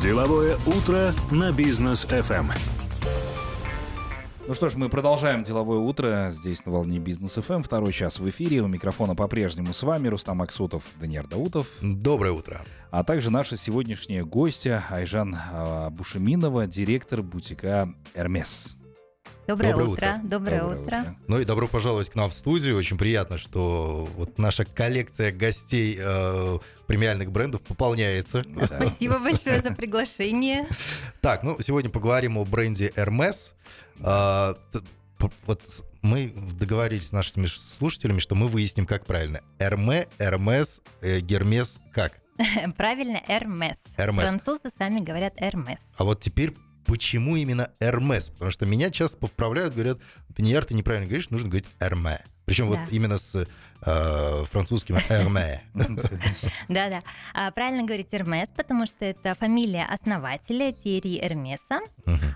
Деловое утро на бизнес FM. Ну что ж, мы продолжаем деловое утро здесь на волне бизнес FM. Второй час в эфире. У микрофона по-прежнему с вами Рустам Аксутов, Даниил Даутов. Доброе утро. А также наша сегодняшняя гостья Айжан а, Бушеминова, директор бутика «Эрмес». Доброе, Доброе утро. утро. Доброе, Доброе утро. утро. Ну и добро пожаловать к нам в студию. Очень приятно, что вот наша коллекция гостей э, премиальных брендов пополняется. Спасибо большое за приглашение. Так, ну сегодня поговорим о бренде Hermes. Э, вот мы договорились с нашими слушателями, что мы выясним, как правильно. Hermes, Hermes, э, Гермес, как? Правильно. Hermes. Французы сами говорят Hermes. А вот теперь почему именно Hermes? Потому что меня часто поправляют, говорят, Пеньяр, ты неправильно говоришь, нужно говорить Hermes. Причем да. вот именно с э, французским Hermes. Да-да. А, правильно говорить Hermes, потому что это фамилия основателя Тиери Эрмеса.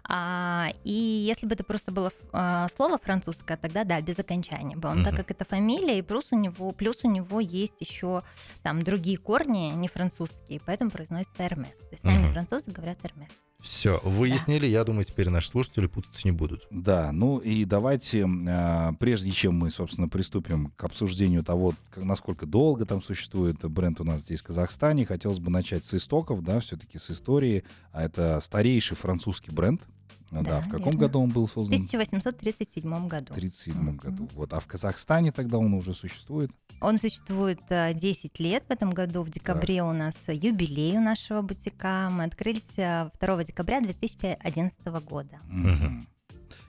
А, и если бы это просто было а, слово французское, тогда да, без окончания бы. Он, так как это фамилия, и плюс у него, плюс у него есть еще там другие корни, не французские, поэтому произносится Hermes. То есть сами французы говорят Hermes. Все, выяснили. Я думаю, теперь наши слушатели путаться не будут. Да, ну и давайте, а, прежде чем мы, собственно, приступим к обсуждению того, насколько долго там существует бренд у нас здесь в Казахстане, хотелось бы начать с истоков, да, все-таки с истории. А это старейший французский бренд, да, да, в каком верно. году он был создан? В 1837 году. В 1937 mm-hmm. году. Вот, а в Казахстане тогда он уже существует? Он существует 10 э, лет в этом году. В декабре так. у нас юбилей у нашего бутика. Мы открылись 2 э, декабря 2011 года. Mm-hmm.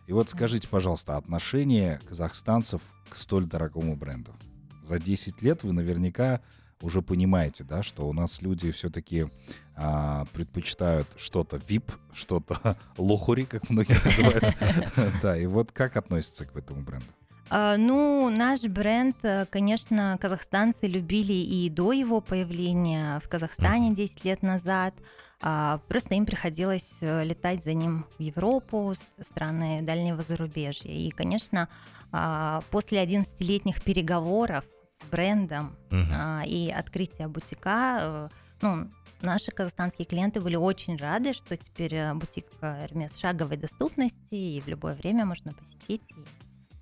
И вот скажите, пожалуйста, отношение казахстанцев к столь дорогому бренду. За 10 лет вы наверняка уже понимаете, да, что у нас люди все-таки а, предпочитают что-то VIP, что-то лохури, как многие называют. Да, и вот как относятся к этому бренду? А, ну, наш бренд, э, конечно, казахстанцы любили и до его появления в Казахстане 10 лет назад. А, просто им приходилось э, летать за ним в Европу, страны дальнего зарубежья. И, конечно, а, после 11-летних переговоров с брендом uh-huh. и открытия бутика, э, ну, наши казахстанские клиенты были очень рады, что теперь бутик Hermes шаговой доступности, и в любое время можно посетить и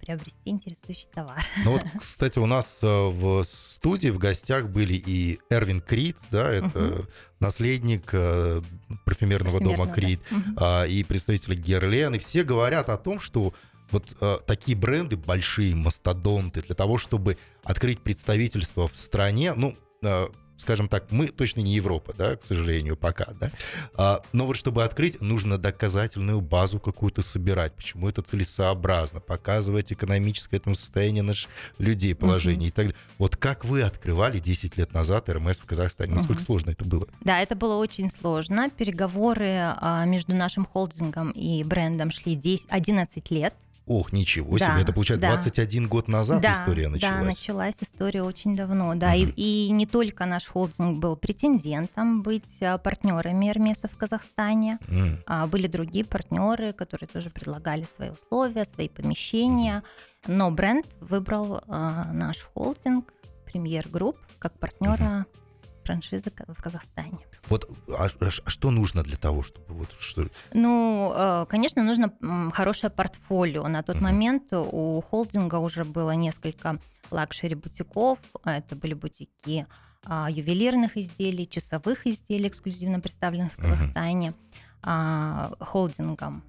приобрести интересующий товар. Ну вот, кстати, у нас э, в студии в гостях были и Эрвин Крид, да, это угу. наследник э, парфюмерного дома Крид, да. угу. и представители Герлен, и все говорят о том, что вот э, такие бренды большие, мастодонты, для того, чтобы открыть представительство в стране, ну, э, скажем так, мы точно не Европа, да, к сожалению, пока, да. А, но вот чтобы открыть, нужно доказательную базу какую-то собирать. Почему это целесообразно? Показывать экономическое этому состояние наших людей, положение uh-huh. и так далее. Вот как вы открывали 10 лет назад РМС в Казахстане? Насколько uh-huh. сложно это было? Да, это было очень сложно. Переговоры а, между нашим холдингом и брендом шли 10, 11 лет. Ох, ничего да, себе. Это, получается, да. 21 год назад да, история началась. Да, началась история очень давно. Да, угу. и, и не только наш холдинг был претендентом быть а, партнерами Эрмеса в Казахстане. Угу. А, были другие партнеры, которые тоже предлагали свои условия, свои помещения. Угу. Но бренд выбрал а, наш холдинг, Премьер Групп, как партнера угу франшизы в Казахстане. Вот а, а, а что нужно для того, чтобы вот что? Ну, э, конечно, нужно хорошее портфолио. На тот uh-huh. момент у холдинга уже было несколько luxury бутиков. Это были бутики а, ювелирных изделий, часовых изделий, эксклюзивно представленных в Казахстане uh-huh. холдингом.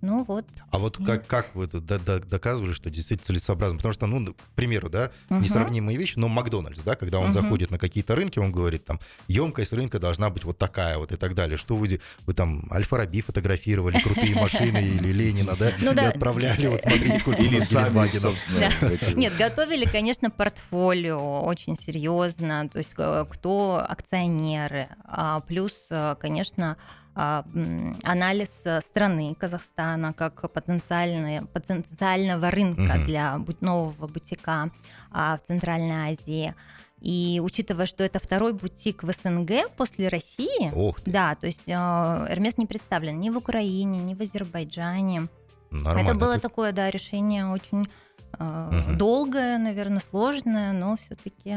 Ну вот. А вот как, как вы это доказывали, что действительно целесообразно? Потому что, ну, к примеру, да, угу. несравнимые вещи, но Макдональдс, да, когда он угу. заходит на какие-то рынки, он говорит, там, емкость рынка должна быть вот такая вот и так далее. Что вы, вы там Альфа-Раби фотографировали, крутые машины или Ленина, да, ну, и отправляли, вот смотрите, сколько Или сами, собственно. Нет, готовили, конечно, портфолио очень серьезно, то есть э, кто акционеры, а плюс, э, конечно, анализ э, страны Казахстана как потенциального рынка угу. для нового бутика а, в Центральной Азии. И учитывая, что это второй бутик в СНГ после России, Ох ты. да, то есть э, Эрмес не представлен ни в Украине, ни в Азербайджане. Нормально. Это было такое, да, решение очень Угу. Долгое, наверное, сложное, но все-таки.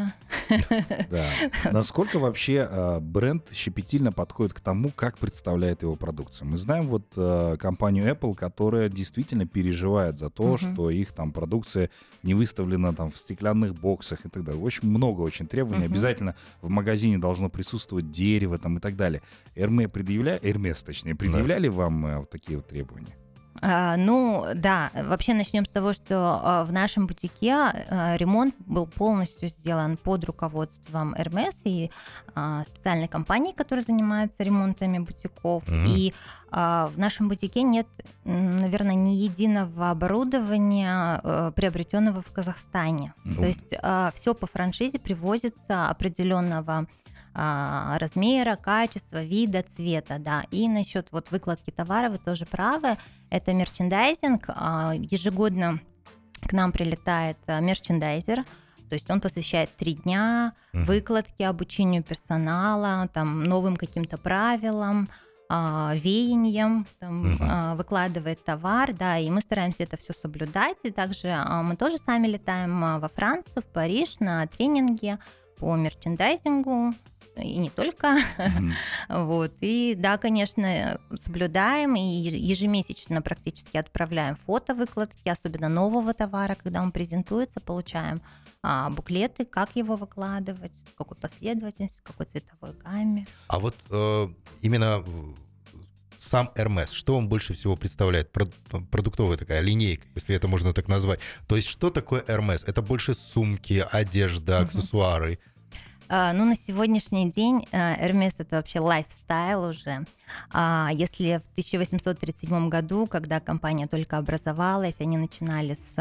Да. Насколько вообще э, бренд щепетильно подходит к тому, как представляет его продукцию? Мы знаем вот э, компанию Apple, которая действительно переживает за то, угу. что их там продукция не выставлена там в стеклянных боксах и так далее. Очень много очень требований. Угу. Обязательно в магазине должно присутствовать дерево там и так далее. Эрме предъявляли, Эрмес, точнее, предъявляли да. вам э, такие вот требования? А, ну, да, вообще начнем с того, что а, в нашем бутике а, ремонт был полностью сделан под руководством Hermes и специальной компании, которая занимается ремонтами бутиков. Mm-hmm. И в нашем бутике нет, наверное, ни единого оборудования, приобретенного в Казахстане. Mm-hmm. То есть все по франшизе привозится определенного размера, качества, вида, цвета, да. И насчет вот выкладки товара вы тоже правы это мерчендайзинг. А, ежегодно к нам прилетает а, мерчендайзер, то есть он посвящает три дня выкладке, обучению персонала, там, новым каким-то правилам, а, веянием, там, uh выкладывает товар, да, и мы стараемся это все соблюдать. И также мы тоже сами летаем во Францию, в Париж на тренинги по мерчендайзингу, и не только. Mm-hmm. вот. И да, конечно, соблюдаем и ежемесячно практически отправляем фото выкладки, особенно нового товара, когда он презентуется, получаем а, буклеты, как его выкладывать, в какой последовательности, в какой цветовой гамме. А вот э, именно сам Hermes, что он больше всего представляет? Продуктовая такая линейка, если это можно так назвать. То есть что такое Hermes? Это больше сумки, одежда, аксессуары. Uh-huh. А, ну, на сегодняшний день Hermes это вообще лайфстайл уже. А, если в 1837 году, когда компания только образовалась, они начинали с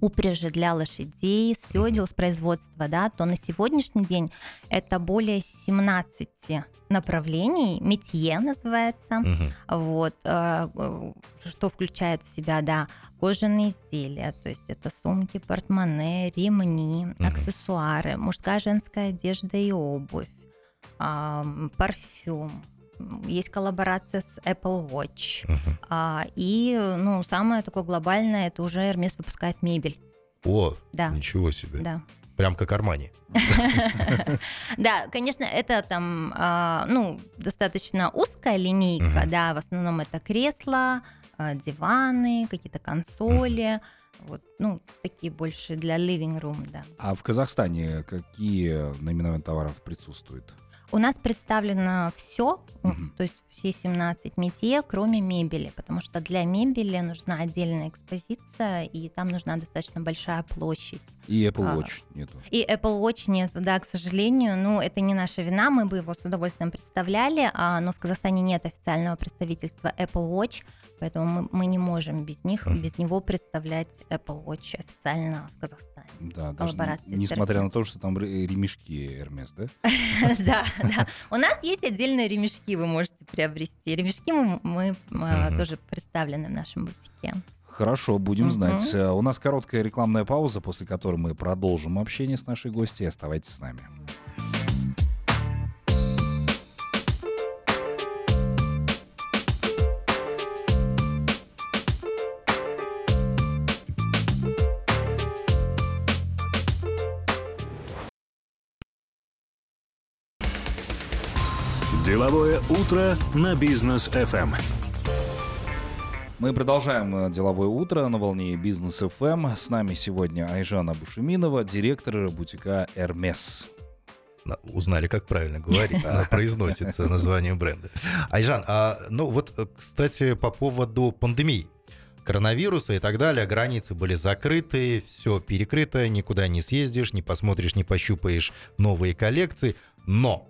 упряжи для лошадей, седел с производства, да, то на сегодняшний день это более 17 направлений, метье называется, угу. вот, э, что включает в себя, да, кожаные изделия, то есть это сумки, портмоне, ремни, угу. аксессуары, мужская, женская одежда и обувь, парфюм, есть коллаборация с Apple Watch. Uh-huh. А, и, ну, самое такое глобальное, это уже Hermes выпускает мебель. О, да. ничего себе. Да. Прям как Армани. Да, конечно, это там, а, ну, достаточно узкая линейка, да, в основном это кресла, а, диваны, какие-то консоли, вот, ну, такие больше для living room, да. А в Казахстане какие наименования товаров присутствуют? У нас представлено все, mm-hmm. то есть все 17 метье, кроме мебели, потому что для мебели нужна отдельная экспозиция, и там нужна достаточно большая площадь. И Apple а, Watch а, нету. И Apple Watch нет, да, к сожалению. Ну, это не наша вина, мы бы его с удовольствием представляли, а, но в Казахстане нет официального представительства Apple Watch, поэтому мы, мы не можем без них, mm-hmm. без него представлять Apple Watch официально в Казахстане. Да, даже несмотря на то, что там ремешки Hermes, да? Да, да. У нас есть отдельные ремешки, вы можете приобрести. Ремешки мы а, тоже представлены в нашем бутике. Хорошо, будем знать. Э, у нас короткая рекламная пауза, после которой мы продолжим общение с нашей гостьей. Оставайтесь с нами. Утро на бизнес FM. Мы продолжаем э, деловое утро на волне бизнес FM. С нами сегодня Айжана Бушеминова, директор бутика Hermes. Узнали, как правильно говорить, произносится название бренда. Айжан, а, ну вот, э, кстати, по поводу пандемии коронавируса и так далее, границы были закрыты, все перекрыто, никуда не съездишь, не посмотришь, не пощупаешь новые коллекции. Но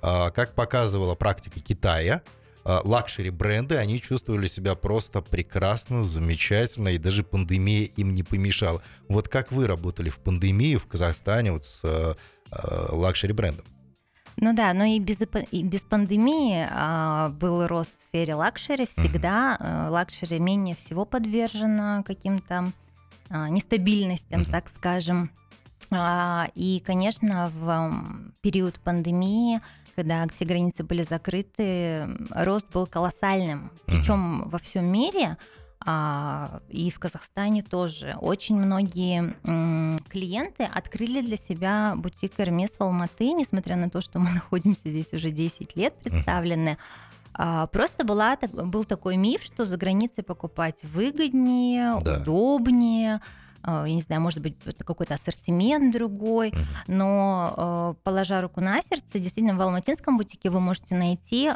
как показывала практика Китая, а, luxury-бренды, они чувствовали себя просто прекрасно, замечательно, и даже пандемия им не помешала. Вот как вы работали в пандемию в Казахстане вот с а, luxury-брендом? Ну да, но и без, и без пандемии а, был рост в сфере luxury. Всегда uh-huh. luxury менее всего подвержена каким-то а, нестабильностям, uh-huh. так скажем. А, и, конечно, в период пандемии когда все границы были закрыты, рост был колоссальным. Причем во всем мире А, и в Казахстане тоже очень многие клиенты открыли для себя бутик Эрмес в Алматы, несмотря на то, что мы находимся здесь уже 10 лет представлены. А, просто была, был такой миф, что за границей покупать выгоднее, да. удобнее, я не знаю, может быть, какой-то ассортимент другой, но а, положа руку на сердце, действительно, в алматинском бутике вы можете найти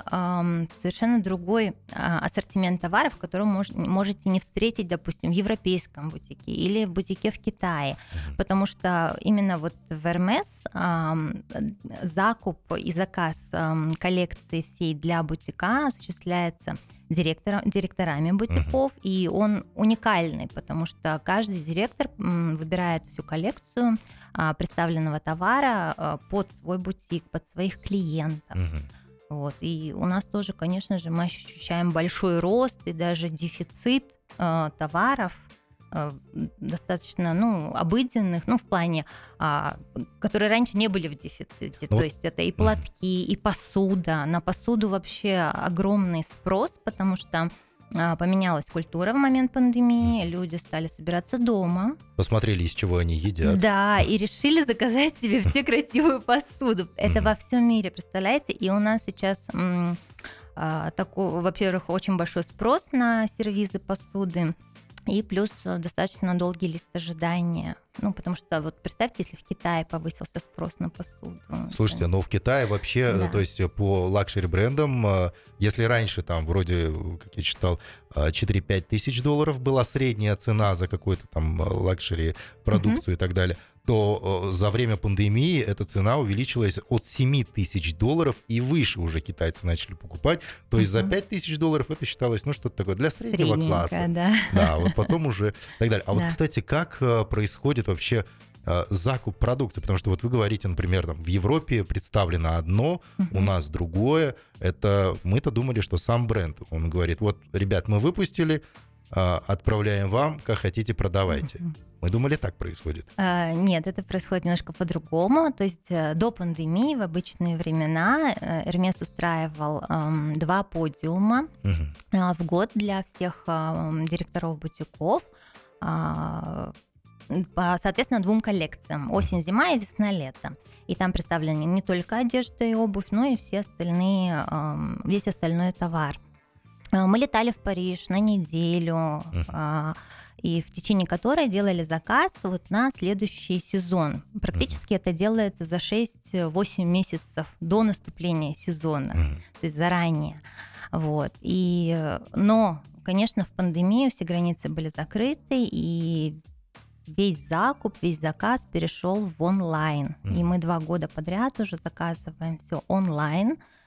совершенно другой а, ассортимент товаров, который можете не встретить, допустим, в европейском бутике или в бутике в Китае, потому что именно вот в Hermes закуп и заказ коллекции всей для бутика осуществляется директора, директорами бутиков, uh-huh. и он уникальный, потому что каждый директор выбирает всю коллекцию а, представленного товара а, под свой бутик, под своих клиентов. Uh-huh. Вот. И у нас тоже, конечно же, мы ощущаем большой рост и даже дефицит э, товаров достаточно, ну, обыденных, ну, в плане, а, которые раньше не были в дефиците. Ну, То есть это и платки, и посуда. На посуду вообще огромный спрос, потому что а, поменялась культура в момент пандемии, люди стали собираться дома. Посмотрели, из чего они едят. Да, и решили заказать себе все красивую посуду. Это во всем мире, представляете? И у нас сейчас а, такой, во-первых, очень большой спрос на сервизы посуды. И плюс э, достаточно долгий лист ожидания. Ну, потому что вот представьте, если в Китае повысился спрос на посуду. Слушайте, ну в Китае вообще, да. то есть по luxury брендам, э, если раньше там вроде, как я читал, 4-5 э, тысяч долларов была средняя цена за какую-то там luxury продукцию угу. и так далее, то за время пандемии эта цена увеличилась от 7 тысяч долларов и выше уже китайцы начали покупать. То есть за 5 тысяч долларов это считалось, ну, что-то такое для среднего класса. Да. да, вот потом уже так далее. А вот, кстати, как э, происходит вообще э, закуп продукции, потому что вот вы говорите, например, там в Европе представлено одно, у нас другое. Это мы-то думали, что сам бренд, он говорит, вот, ребят, мы выпустили, э, отправляем вам, как хотите, продавайте. Мы думали, так происходит. А, нет, это происходит немножко по-другому. То есть э, до пандемии, в обычные времена, Эрмес устраивал эм, два подиума угу. э, в год для всех э, директоров бутиков. Э, по, соответственно, двум коллекциям. Осень, зима и весна, лето. И там представлены не только одежда и обувь, но и все остальные, эм, весь остальной товар. Э, мы летали в Париж на неделю. Uh-huh и в течение которой делали заказ вот на следующий сезон. Практически это делается за 6-8 месяцев до наступления сезона, то есть заранее. Вот. И, но, конечно, в пандемию все границы были закрыты, и весь закуп, весь заказ перешел в онлайн. И мы два года подряд уже заказываем все онлайн, а,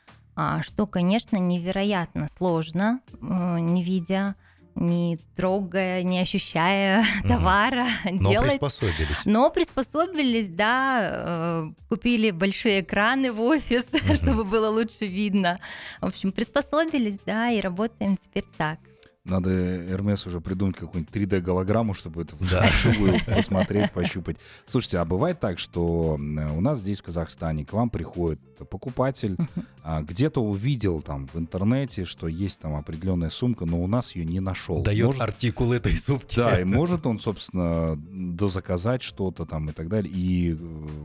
что, конечно, невероятно сложно, э, не видя не трогая, не ощущая угу. товара, Но делать. приспособились. Но приспособились, да, э, купили большие экраны в офис, угу. чтобы было лучше видно. В общем, приспособились, да, и работаем теперь так. Надо Hermes уже придумать какую-нибудь 3D-голограмму, чтобы это вживую посмотреть, пощупать. Слушайте, а бывает так, что у нас здесь, в Казахстане, к вам приходит покупатель, а, где-то увидел там в интернете, что есть там определенная сумка, но у нас ее не нашел. Дает может, артикул этой сумки. Да, и может он, собственно, дозаказать что-то там и так далее, и э,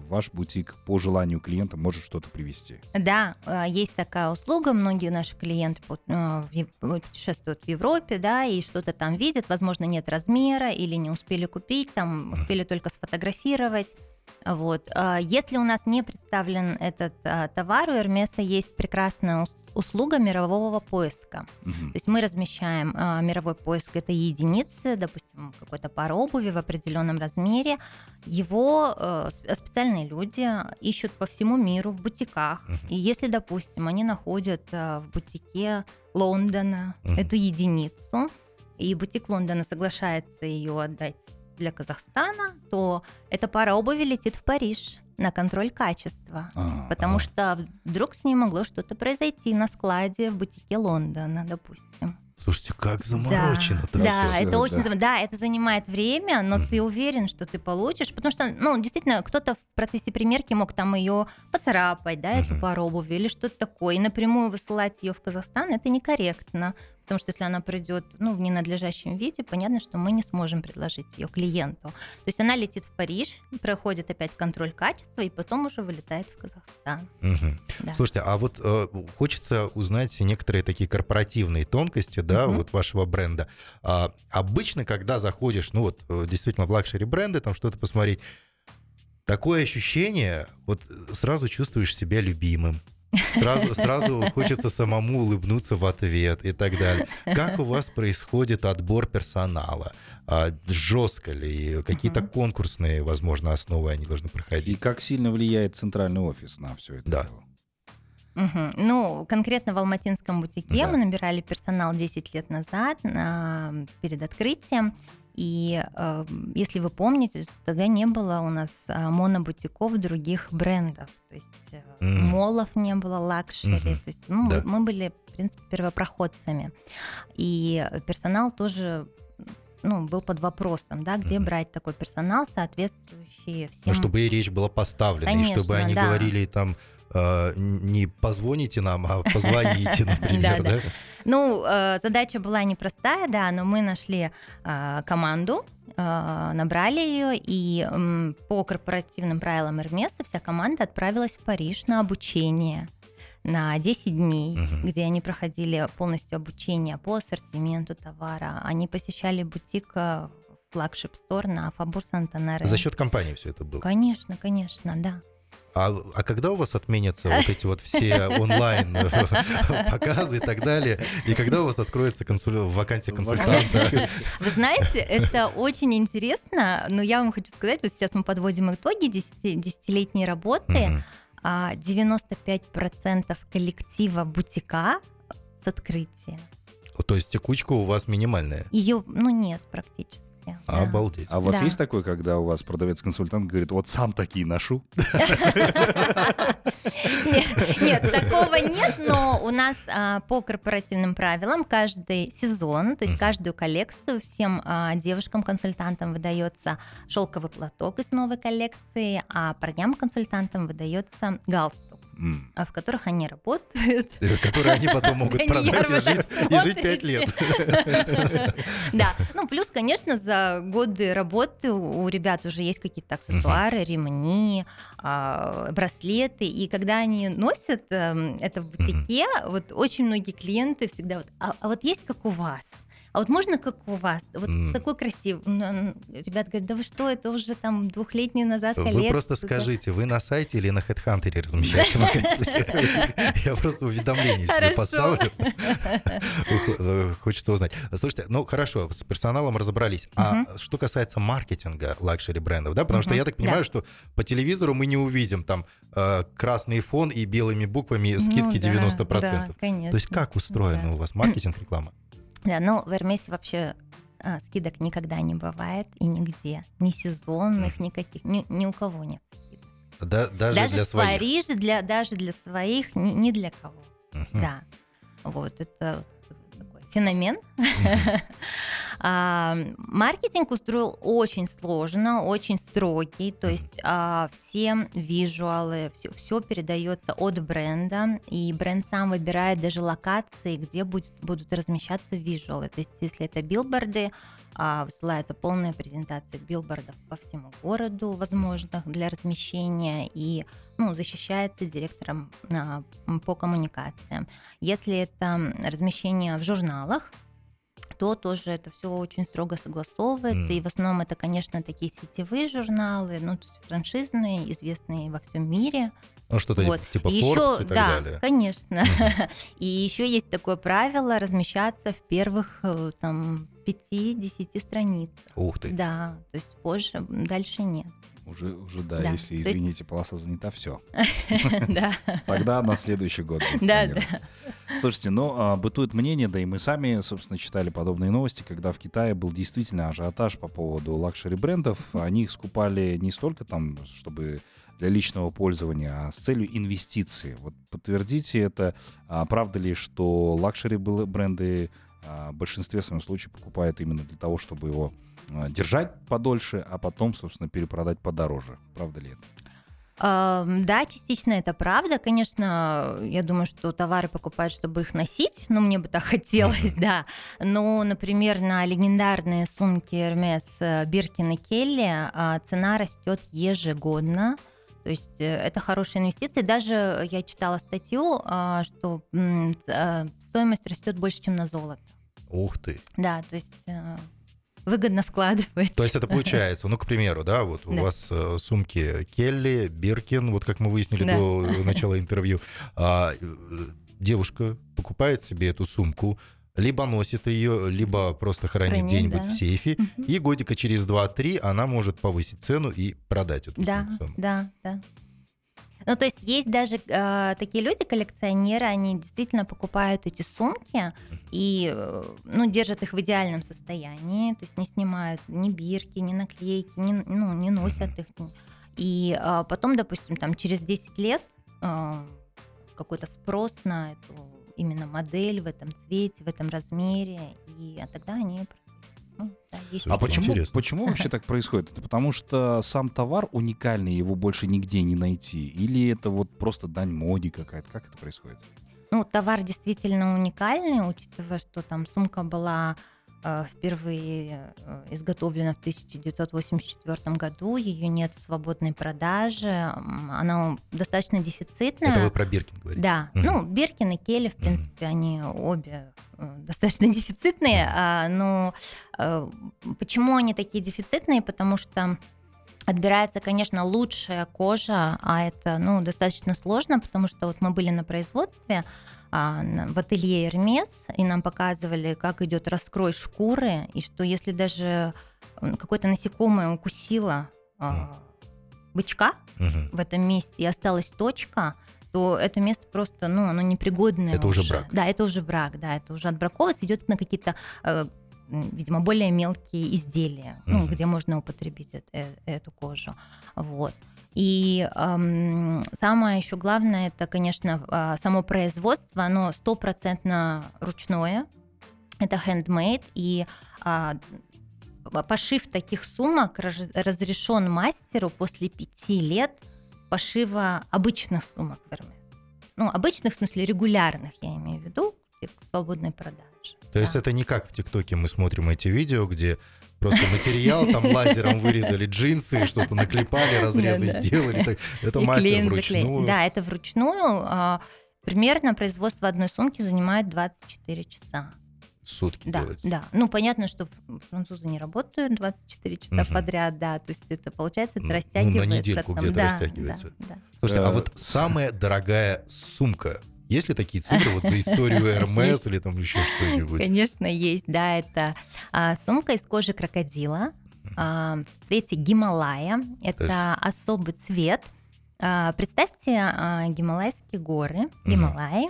ваш бутик по желанию клиента может что-то привезти. Да, э, есть такая услуга, многие наши клиенты э, путешествуют в Европе, да, и что-то там видят, возможно, нет размера или не успели купить, там успели только сфотографировать. Вот. А, если у нас не представлен этот а, товар, у Эрмеса есть прекрасная услуга мирового поиска. Угу. То есть мы размещаем а, мировой поиск это единицы, допустим, какой-то пар обуви в определенном размере. Его специальные люди ищут по всему миру в бутиках. Угу. И если, допустим, они находят в бутике Лондона угу. эту единицу, и бутик Лондона соглашается ее отдать для Казахстана, то эта пара обуви летит в Париж на контроль качества, а, потому а. что вдруг с ней могло что-то произойти на складе в бутике Лондона, допустим. Слушайте, как заморочено. Да, да это очень да. да, это занимает время, но ты уверен, что ты получишь, потому что, ну, действительно, кто-то в процессе примерки мог там ее поцарапать, да, эту пару обуви или что-то такое, и напрямую высылать ее в Казахстан, это некорректно. Потому что если она придет ну, в ненадлежащем виде, понятно, что мы не сможем предложить ее клиенту. То есть она летит в Париж, проходит опять контроль качества и потом уже вылетает в Казахстан. Угу. Да. Слушайте, а вот э, хочется узнать некоторые такие корпоративные тонкости, да, угу. вот вашего бренда. А, обычно, когда заходишь, ну вот э, действительно в luxury бренды, там что-то посмотреть, такое ощущение, вот сразу чувствуешь себя любимым. Сразу, сразу хочется самому улыбнуться в ответ и так далее. Как у вас происходит отбор персонала? А, жестко ли? Какие-то конкурсные, возможно, основы они должны проходить? И как сильно влияет центральный офис на все это да. дело? Угу. Ну, конкретно в Алматинском бутике да. мы набирали персонал 10 лет назад на, перед открытием. И э, если вы помните, тогда не было у нас э, монобутиков других брендов. То есть э, мм. моллов не было, лакшери. Mm-hmm. То есть ну, да. мы, мы были, в принципе, первопроходцами. И персонал тоже ну, был под вопросом, да, где mm-hmm. брать такой персонал, соответствующий всем. Ну, чтобы и речь была поставлена, Конечно, и чтобы они да. говорили там э, не позвоните нам, а позвоните, например, да? Ну, э, задача была непростая, да, но мы нашли э, команду, набрали ее, и по корпоративным правилам Эрмеса вся команда отправилась в Париж на обучение на 10 дней, uh где они проходили полностью обучение по ассортименту товара. Они посещали бутик флагшип стор на Фабур Сантанаре. За счет компании все это было? Конечно, конечно, да. А, а когда у вас отменятся вот эти вот все онлайн показы и так далее? И когда у вас откроется консуль... вакансия консультанта? Вы знаете, это очень интересно, но я вам хочу сказать, вот сейчас мы подводим итоги десятилетней работы. 95% а коллектива бутика с открытия. То есть текучка у вас минимальная? Ее, ну нет, практически. Да. Обалдеть. А у вас да. есть такое, когда у вас продавец-консультант говорит, вот сам такие ношу? Нет, такого нет, но у нас а, по корпоративным правилам каждый сезон, то есть каждую коллекцию всем а, девушкам-консультантам выдается шелковый платок из новой коллекции, а парням-консультантам выдается галстук mm. в которых они работают. Которые они потом могут продать и жить, и жить 5 лет. Да, ну плюс, конечно, за годы работы у ребят уже есть какие-то аксессуары, ремни, а, браслеты, и когда они носят эм, это в бутике, вот очень многие клиенты всегда вот, а, а вот есть как у вас? А вот можно как у вас? Вот мм. такой красивый. Ребят говорят, да вы что, это уже там двухлетний назад коллекция. Вы просто скажите, вы на сайте или на HeadHunter размещаете? Я просто уведомление себе поставлю. Хочется узнать. Слушайте, ну хорошо, с персоналом разобрались. А что касается маркетинга luxury брендов, да, потому что я так понимаю, что по телевизору мы не увидим там э, красный фон и белыми буквами ну скидки 90%. То есть как устроено у вас маркетинг, реклама? Да, ну в Эрмесе вообще а, скидок никогда не бывает и нигде. Ни сезонных, mm. никаких, ни, ни у кого нет скидок. Да, даже, даже для в своих? Париже, для, даже для своих, ни, ни для кого. Uh-huh. Да. Вот, это феномен. А, маркетинг устроил очень сложно, очень строгий, то есть а, все визуалы, все, все передается от бренда, и бренд сам выбирает даже локации, где будет, будут размещаться визуалы. То есть если это билборды, высылается полная презентация билбордов по всему городу, возможных для размещения, и ну, защищается директором а, по коммуникациям. Если это размещение в журналах, то тоже это все очень строго согласовывается. Mm. И в основном это, конечно, такие сетевые журналы, ну, то есть франшизные, известные во всем мире. Ну, что-то вот. типа Forbes еще, и так да, далее. конечно. Mm. и еще есть такое правило размещаться в первых э, там 5-10 страницах. Ух ты. Да, то есть позже, дальше нет. Уже, уже да, да. если, извините, есть... полоса занята, все. Да. Тогда на следующий год. Да, да. Слушайте, ну, а, бытует мнение, да и мы сами, собственно, читали подобные новости, когда в Китае был действительно ажиотаж по поводу лакшери-брендов. Они их скупали не столько там, чтобы для личного пользования, а с целью инвестиции. Вот подтвердите это. А правда ли, что лакшери-бренды а, в большинстве своем случаев покупают именно для того, чтобы его а, держать подольше, а потом, собственно, перепродать подороже. Правда ли это? Да, частично это правда. Конечно, я думаю, что товары покупают, чтобы их носить, но мне бы так хотелось, да. Но, например, на легендарные сумки Hermes Биркин и Келли а, цена растет ежегодно. То есть э, это хорошая инвестиция. Даже я читала статью, а, что а, стоимость растет больше, чем на золото. Ух ты. Да, то есть э, выгодно вкладывать. То есть это получается, ну, к примеру, да, вот у Да. вас э, сумки Келли, Биркин, вот как мы выяснили Да. до начала интервью, а, э, девушка покупает себе эту сумку, либо носит ее, либо просто хранит Хранит, где-нибудь да. в сейфе, Мгм. и годика через 2-3 она может повысить цену и продать эту Да, сумку. да, да. Ну, то есть есть даже э, такие люди, коллекционеры, они действительно покупают эти сумки и, э, ну, держат их в идеальном состоянии, то есть не снимают ни бирки, ни наклейки, ни, ну, не носят их. И э, потом, допустим, там через 10 лет э, какой-то спрос на эту именно модель в этом цвете, в этом размере, и а тогда они... ну, да, есть Слушайте, А почему, интересно. почему вообще так происходит? Это потому что сам товар уникальный, его больше нигде не найти? Или это вот просто дань моде какая-то? Как это происходит? Ну, товар действительно уникальный, учитывая, что там сумка была впервые э, изготовлена в 1984 году, ее нет в свободной продаже, она достаточно дефицитная. Это вы про Биркин говорите? Да, Мгм. ну, Беркин и Келли, в принципе, они обе э, достаточно дефицитные, а, но э, почему они такие дефицитные? Потому что отбирается, конечно, лучшая кожа, а это, ну, достаточно сложно, потому что вот мы были на производстве в ателье Hermes, и нам показывали, как идет раскрой шкуры, и что если даже какое-то насекомое укусило а, бычка, Мгм. в этом месте и осталась точка, то это место просто, ну, оно непригодное Это уже брак. Да, это уже брак, да, это уже отбраковывается, идет на какие-то, э, видимо, более мелкие изделия, ну, Мгм. где можно употребить э- эту кожу, вот. И эм, самое еще главное, это, конечно, э, само производство, оно стопроцентно ручное, это handmade, и а, п- пошив таких сумок раз- разрешен мастеру после пяти лет пошива обычных сумок в Hermes. Ну, обычных, в смысле, регулярных, я имею в виду, к свободной продаже. То есть Да. это не как в ТикТоке мы смотрим эти видео, где просто материал, там лазером вырезали джинсы, что-то наклепали, разрезы сделали. Это мастер вручную. Да, это вручную. а, Примерно производство одной сумки занимает 24 часа. Сутки Да, делается. да. Ну, понятно, что французы не работают 24 часа Мгм. подряд, да. То есть это получается, это Ну, ну, на растягивается. недельку где-то да, растягивается. да, да. Слушайте, а Э, вот самая дорогая сумка, есть ли такие цифры вот за историю Hermes или там еще что-нибудь? Конечно, есть, да, это а, сумка из кожи крокодила а, в цвете Гималая. Это особый цвет. А, представьте а, Гималайские горы, Гималаи.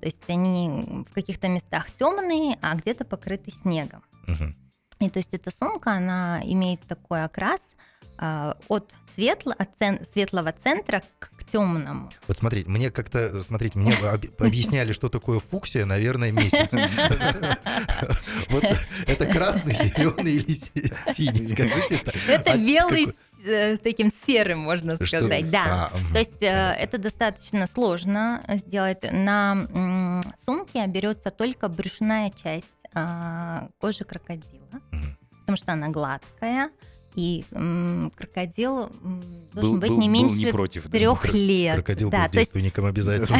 То есть они в каких-то местах темные, а где-то покрыты снегом. Мгм. И то есть эта сумка, она имеет такой окрас от, светло, от цен- светлого центра к, к темному. Вот смотрите, мне как-то, смотрите, мне об- объясняли, что такое фуксия, наверное, месяц. Вот это красный, зеленый или си- синий, скажите. это. А белый с э, таким серым, можно сказать. Да. А. То есть э, это достаточно сложно сделать. На сумке берется только брюшная часть а, кожи крокодила, потому что она гладкая, и м, крокодил м, должен Был- быть был- не был меньше не против, да, трех Кро- лет. Крокодил да, был то есть действенником обязательно.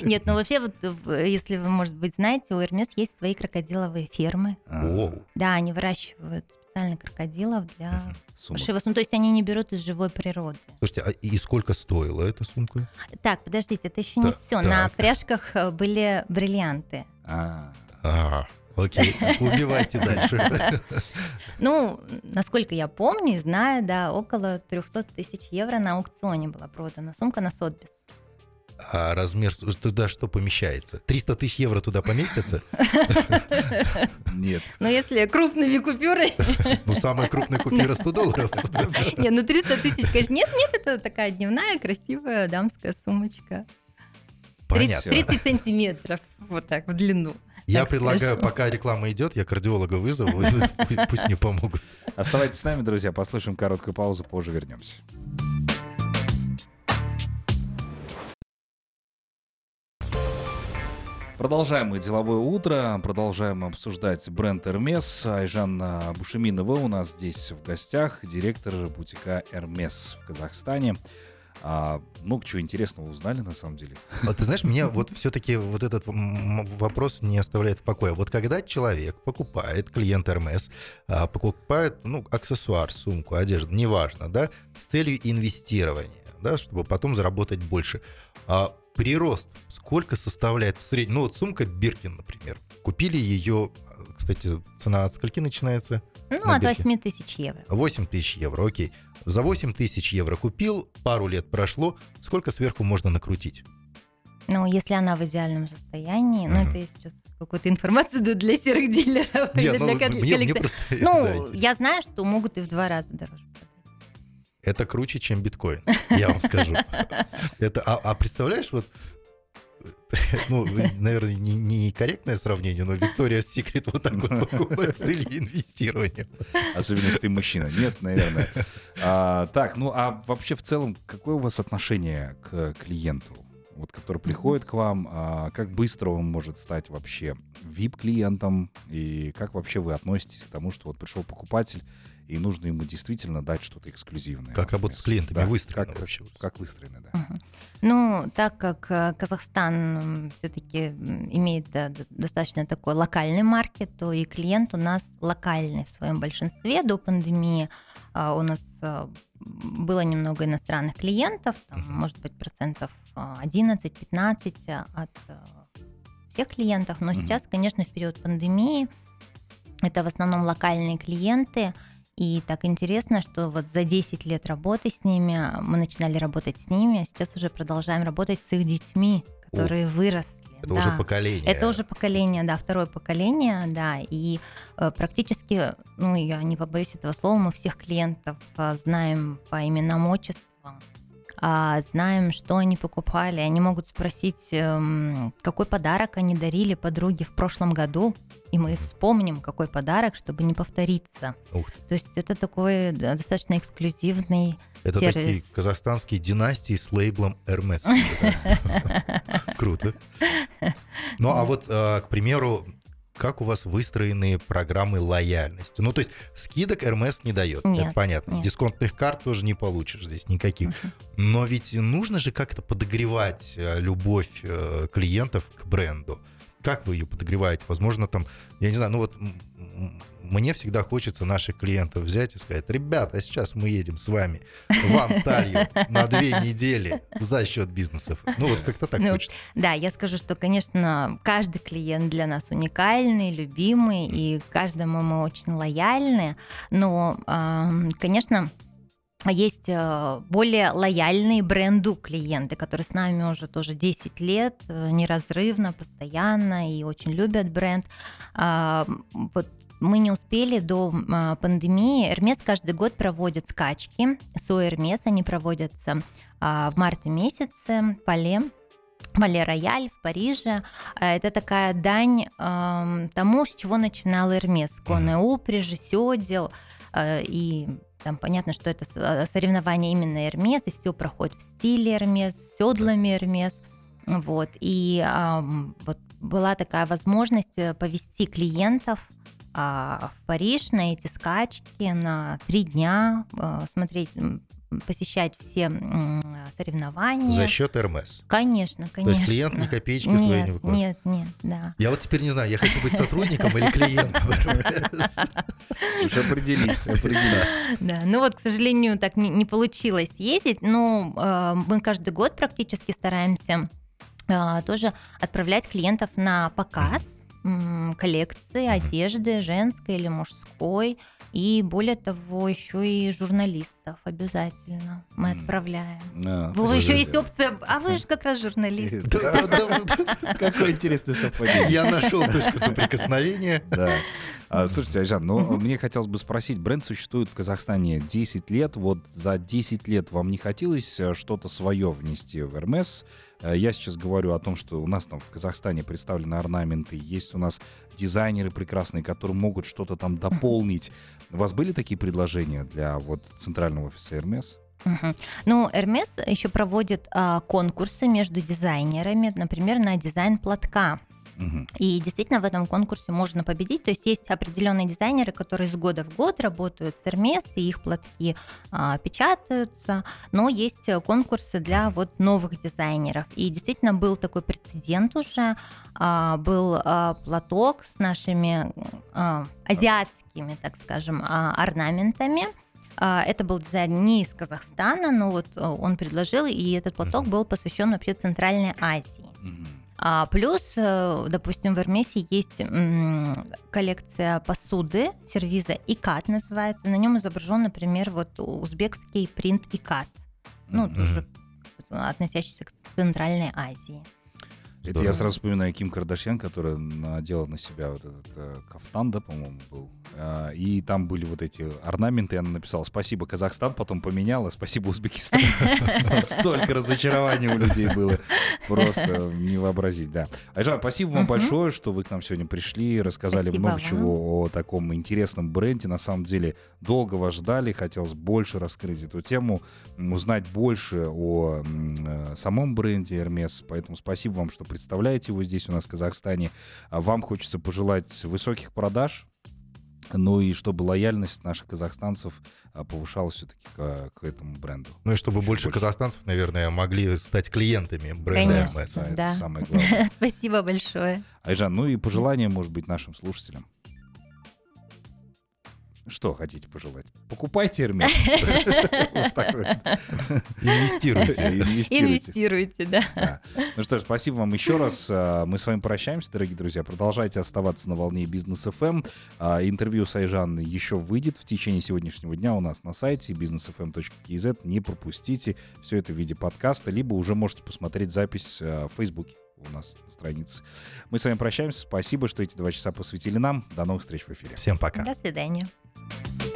нет, ну вообще вот если вы, может быть, знаете, у Hermes есть свои крокодиловые фермы. А. Да, они выращивают специально крокодилов для пошива. Ну, то есть они не берут из живой природы. Слушайте, а и сколько стоила эта сумка? Так, подождите, это еще не все. На пряжках э, были бриллианты. А, А, окей, убивайте дальше. Ну, насколько я помню и знаю, да, около 300 тысяч евро на аукционе была продана сумка на Сотбис. А размер, туда что помещается? 300 тысяч евро туда поместятся? нет. Но если крупными купюрами... Ну, самая крупная купюра 100 долларов. Не, ну 300 тысяч, конечно, нет, нет, это такая дневная красивая дамская сумочка. Понятно. 30 сантиметров, вот так, в длину. Я предлагаю, пока реклама идет, я кардиолога вызову, пусть мне помогут. Оставайтесь с нами, друзья, послушаем короткую паузу, позже вернемся. Продолжаем мы деловое утро, продолжаем обсуждать бренд Hermes. Айжанна Бушеминова у нас здесь в гостях, директор бутика Hermes в Казахстане. А, много чего интересного узнали, на самом деле. Вот, ты знаешь, меня вот все-таки вот этот вопрос не оставляет в покое. Вот когда человек покупает, клиент Hermes, а, покупает, ну, аксессуар, сумку, одежду, неважно, да, с целью инвестирования, да, чтобы потом заработать больше. А прирост сколько составляет в среднем? Ну вот сумка Биркин, например. Купили ее, кстати, цена от скольки начинается? Ну, от 8 тысяч евро. 8 тысяч евро, окей. За 8 тысяч евро купил, пару лет прошло, сколько сверху можно накрутить? Ну, если она в идеальном состоянии, mm-hmm. ну, это я сейчас какую-то информацию для серых дилеров Нет, или ну, для просто, Ну, да, я знаю, что могут и в два раза дороже это круче, чем биткоин, я вам скажу. Это, а, а представляешь, вот ну, наверное, не, не корректное сравнение, но Виктория Секрет вот так вот покупает с целью инвестирования. Особенно если ты мужчина. Нет, наверное. А, так, ну а вообще в целом, какое у вас отношение к клиенту? Вот, который приходит к вам, а, как быстро он может стать вообще VIP-клиентом, и как вообще вы относитесь к тому, что вот пришел покупатель, и нужно ему действительно дать что-то эксклюзивное. Как работать с клиентами, да, выстроено как, вообще. Как выстроено, да. Угу. Ну, так как э, Казахстан все-таки имеет достаточно такой локальный маркет, то и клиент у нас локальный в своем большинстве до пандемии. А, у нас э, было немного иностранных клиентов, там, uh может быть, процентов 11-15 э, от всех клиентов, но uh сейчас, конечно, в период пандемии это в основном локальные клиенты – и так интересно, что вот за 10 лет работы с ними, мы начинали работать с ними, а сейчас уже продолжаем работать с их детьми, которые О, выросли. Это да. уже поколение. Это уже поколение, да, второе поколение, да. И э, практически, ну, я не побоюсь этого слова, мы всех клиентов э, знаем по именам, отчествам, э, знаем, что они покупали. Они могут спросить, э, какой подарок они дарили подруге в прошлом году и мы вспомним, какой подарок, чтобы не повториться. Ух. То есть это такой достаточно эксклюзивный это сервис. такие казахстанские династии с лейблом Hermes. Круто. Ну а вот, э, к примеру, как у вас выстроены программы лояльности? Ну, то есть скидок Hermes не дает, нет, это понятно. Нет. Дисконтных карт тоже не получишь здесь никаких. uh Но ведь нужно же как-то подогревать э, любовь э, клиентов к бренду как вы ее подогреваете? Возможно, там, я не знаю, ну вот мне всегда хочется наших клиентов взять и сказать, ребята, сейчас мы едем с вами в Анталью на две недели за счет бизнесов. Ну вот как-то так ну, хочется. Да, я скажу, что, конечно, каждый клиент для нас уникальный, любимый, и каждому мы очень лояльны, но, конечно, есть э, более лояльные бренду клиенты, которые с нами уже тоже 10 лет, э, неразрывно, постоянно и очень любят бренд. Вот мы не успели до а, пандемии. Эрмес каждый год проводит скачки. Со Эрмес они проводятся а, в марте месяце, Пале, Вале Рояль в Париже. Это такая дань э, тому, с чего начинал Эрмес. Конная упряжи, седел э, и там понятно, что это э, соревнование именно Эрмес, и все проходит в стиле Эрмес, с седлами Эрмес. Вот. И а, вот была такая возможность э, повести клиентов а, в Париж на эти скачки на три дня, а, смотреть посещать все соревнования. За счет РМС. Конечно, конечно. То есть клиент ни копеечки нет, своей не выкладывает? Нет, нет, да. Я вот теперь не знаю, я хочу быть сотрудником или клиентом РМС. Уже определись, определись. Да, ну вот, к сожалению, так не, не получилось ездить, но э, мы каждый год практически стараемся э, тоже отправлять клиентов на показ коллекции одежды женской или мужской. И более того, еще и журналистов обязательно мы отправляем. А, Вы еще есть опция, а вы же как раз журналист. Какое интересное совпадение. Я нашел точку соприкосновения. А, слушайте, Айжан, ну, угу. мне хотелось бы спросить, бренд существует в Казахстане 10 лет, вот за 10 лет вам не хотелось э, что-то свое внести в РМС? Э, я сейчас говорю о том, что у нас там в Казахстане представлены орнаменты, есть у нас дизайнеры прекрасные, которые могут что-то там дополнить. У вас были такие предложения для вот центрального офиса РМС? Угу. Ну, Hermes еще проводит а, конкурсы между дизайнерами, например, на дизайн платка И действительно в этом конкурсе можно победить. То есть есть определенные дизайнеры, которые с года в год работают с Hermes, и их платки а, печатаются. Но есть конкурсы для вот новых дизайнеров. И действительно был такой прецедент уже. А, был а, платок с нашими а, азиатскими, так скажем, а, орнаментами. А, Это был дизайн не из Казахстана, но вот он предложил, и этот платок был посвящен вообще Центральной Азии. Мгм. А, плюс, э, допустим, в Эрмесе есть м, коллекция посуды, сервиза ИКАТ называется. На нем изображен, например, вот узбекский принт ИКАТ, ну, тоже относящийся к Центральной Азии. Это Здорово. я сразу вспоминаю Ким Кардашьян, которая надела на себя вот этот э, кафтан, да, по-моему, был. А, и там были вот эти орнаменты, и она написала «Спасибо, Казахстан», потом поменяла «Спасибо, Узбекистан». Столько разочарований у людей было. Просто не вообразить, да. Айжан, спасибо вам большое, что вы к нам сегодня пришли, рассказали много чего о таком интересном бренде. На самом деле, долго вас ждали, хотелось больше раскрыть эту тему, узнать больше о э, самом бренде Hermes. Поэтому спасибо вам, что представляете его здесь у нас в Казахстане. А Вам хочется пожелать высоких продаж, ну и чтобы лояльность наших казахстанцев а, повышалась все-таки к, к этому бренду. Ну и чтобы Еще больше больше. казахстанцев, наверное, могли стать клиентами бренда Конечно. Hermes. Да, это Да. самое главное. Спасибо большое. Айжан, ну и пожелания, может быть, нашим слушателям. Что хотите пожелать? Покупайте вот. Инвестируйте. Инвестируйте. Инвестируйте, да. Ну что ж, спасибо вам еще раз. А, Мы с вами прощаемся, дорогие друзья. Продолжайте оставаться на волне бизнес FM. Интервью с Айжаной еще выйдет в течение сегодняшнего дня у нас на сайте businessfm.kz. Не пропустите все это в виде подкаста, либо уже можете посмотреть запись а, в Фейсбуке у нас на странице. Мы с вами прощаемся. Спасибо, что эти два часа посвятили нам. До новых встреч в эфире. Всем пока. До свидания. Bye.